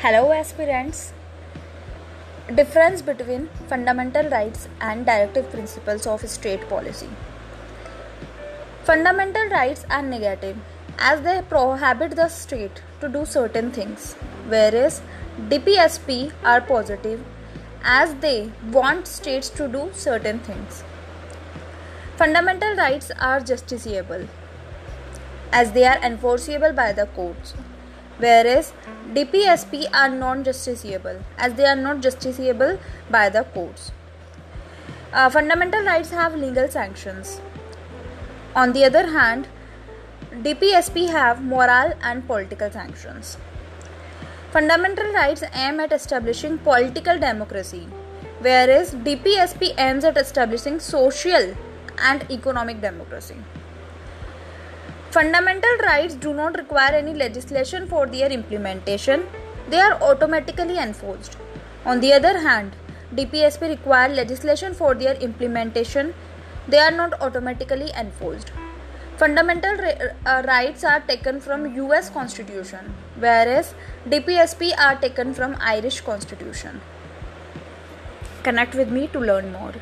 Hello, aspirants. Difference between fundamental rights and directive principles of state policy. Fundamental rights are negative as they prohibit the state to do certain things, whereas DPSP are positive as they want states to do certain things. Fundamental rights are justiciable as they are enforceable by the courts, whereas DPSP are non justiciable as they are not justiciable by the courts. Uh, fundamental rights have legal sanctions. On the other hand, DPSP have moral and political sanctions. Fundamental rights aim at establishing political democracy, whereas DPSP aims at establishing social and economic democracy. Fundamental rights do not require any legislation for their implementation, they are automatically enforced. On the other hand, DPSP require legislation for their implementation, they are not automatically enforced. Fundamental uh, rights are taken from US constitution whereas DPSP are taken from Irish constitution. Connect with me to learn more.